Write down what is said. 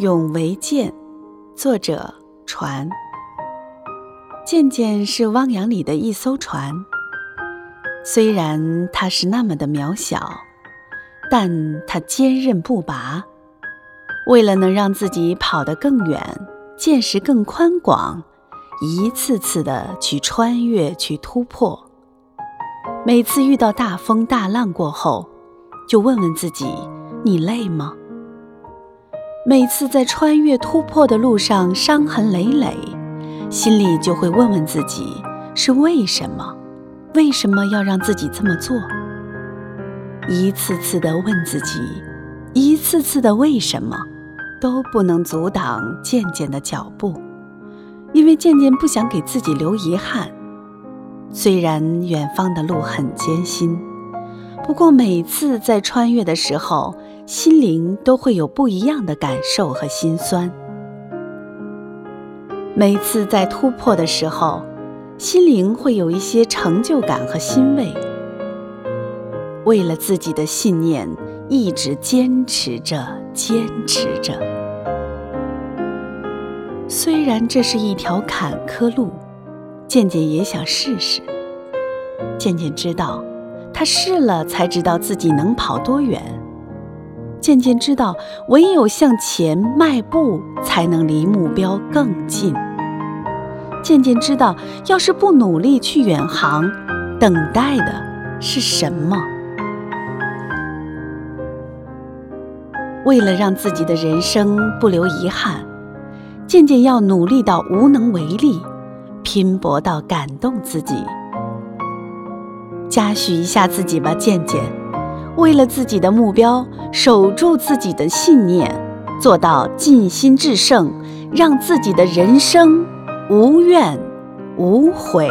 永为剑，作者船。渐渐是汪洋里的一艘船，虽然它是那么的渺小，但它坚韧不拔。为了能让自己跑得更远，见识更宽广，一次次的去穿越，去突破。每次遇到大风大浪过后，就问问自己：你累吗？每次在穿越突破的路上伤痕累累，心里就会问问自己是为什么？为什么要让自己这么做？一次次的问自己，一次次的为什么，都不能阻挡渐渐的脚步，因为渐渐不想给自己留遗憾。虽然远方的路很艰辛，不过每次在穿越的时候。心灵都会有不一样的感受和心酸。每次在突破的时候，心灵会有一些成就感和欣慰。为了自己的信念，一直坚持着，坚持着。虽然这是一条坎坷路，渐渐也想试试。渐渐知道，他试了才知道自己能跑多远。渐渐知道，唯有向前迈步，才能离目标更近。渐渐知道，要是不努力去远航，等待的是什么？为了让自己的人生不留遗憾，渐渐要努力到无能为力，拼搏到感动自己。嘉许一下自己吧，渐渐。为了自己的目标，守住自己的信念，做到尽心致胜，让自己的人生无怨无悔。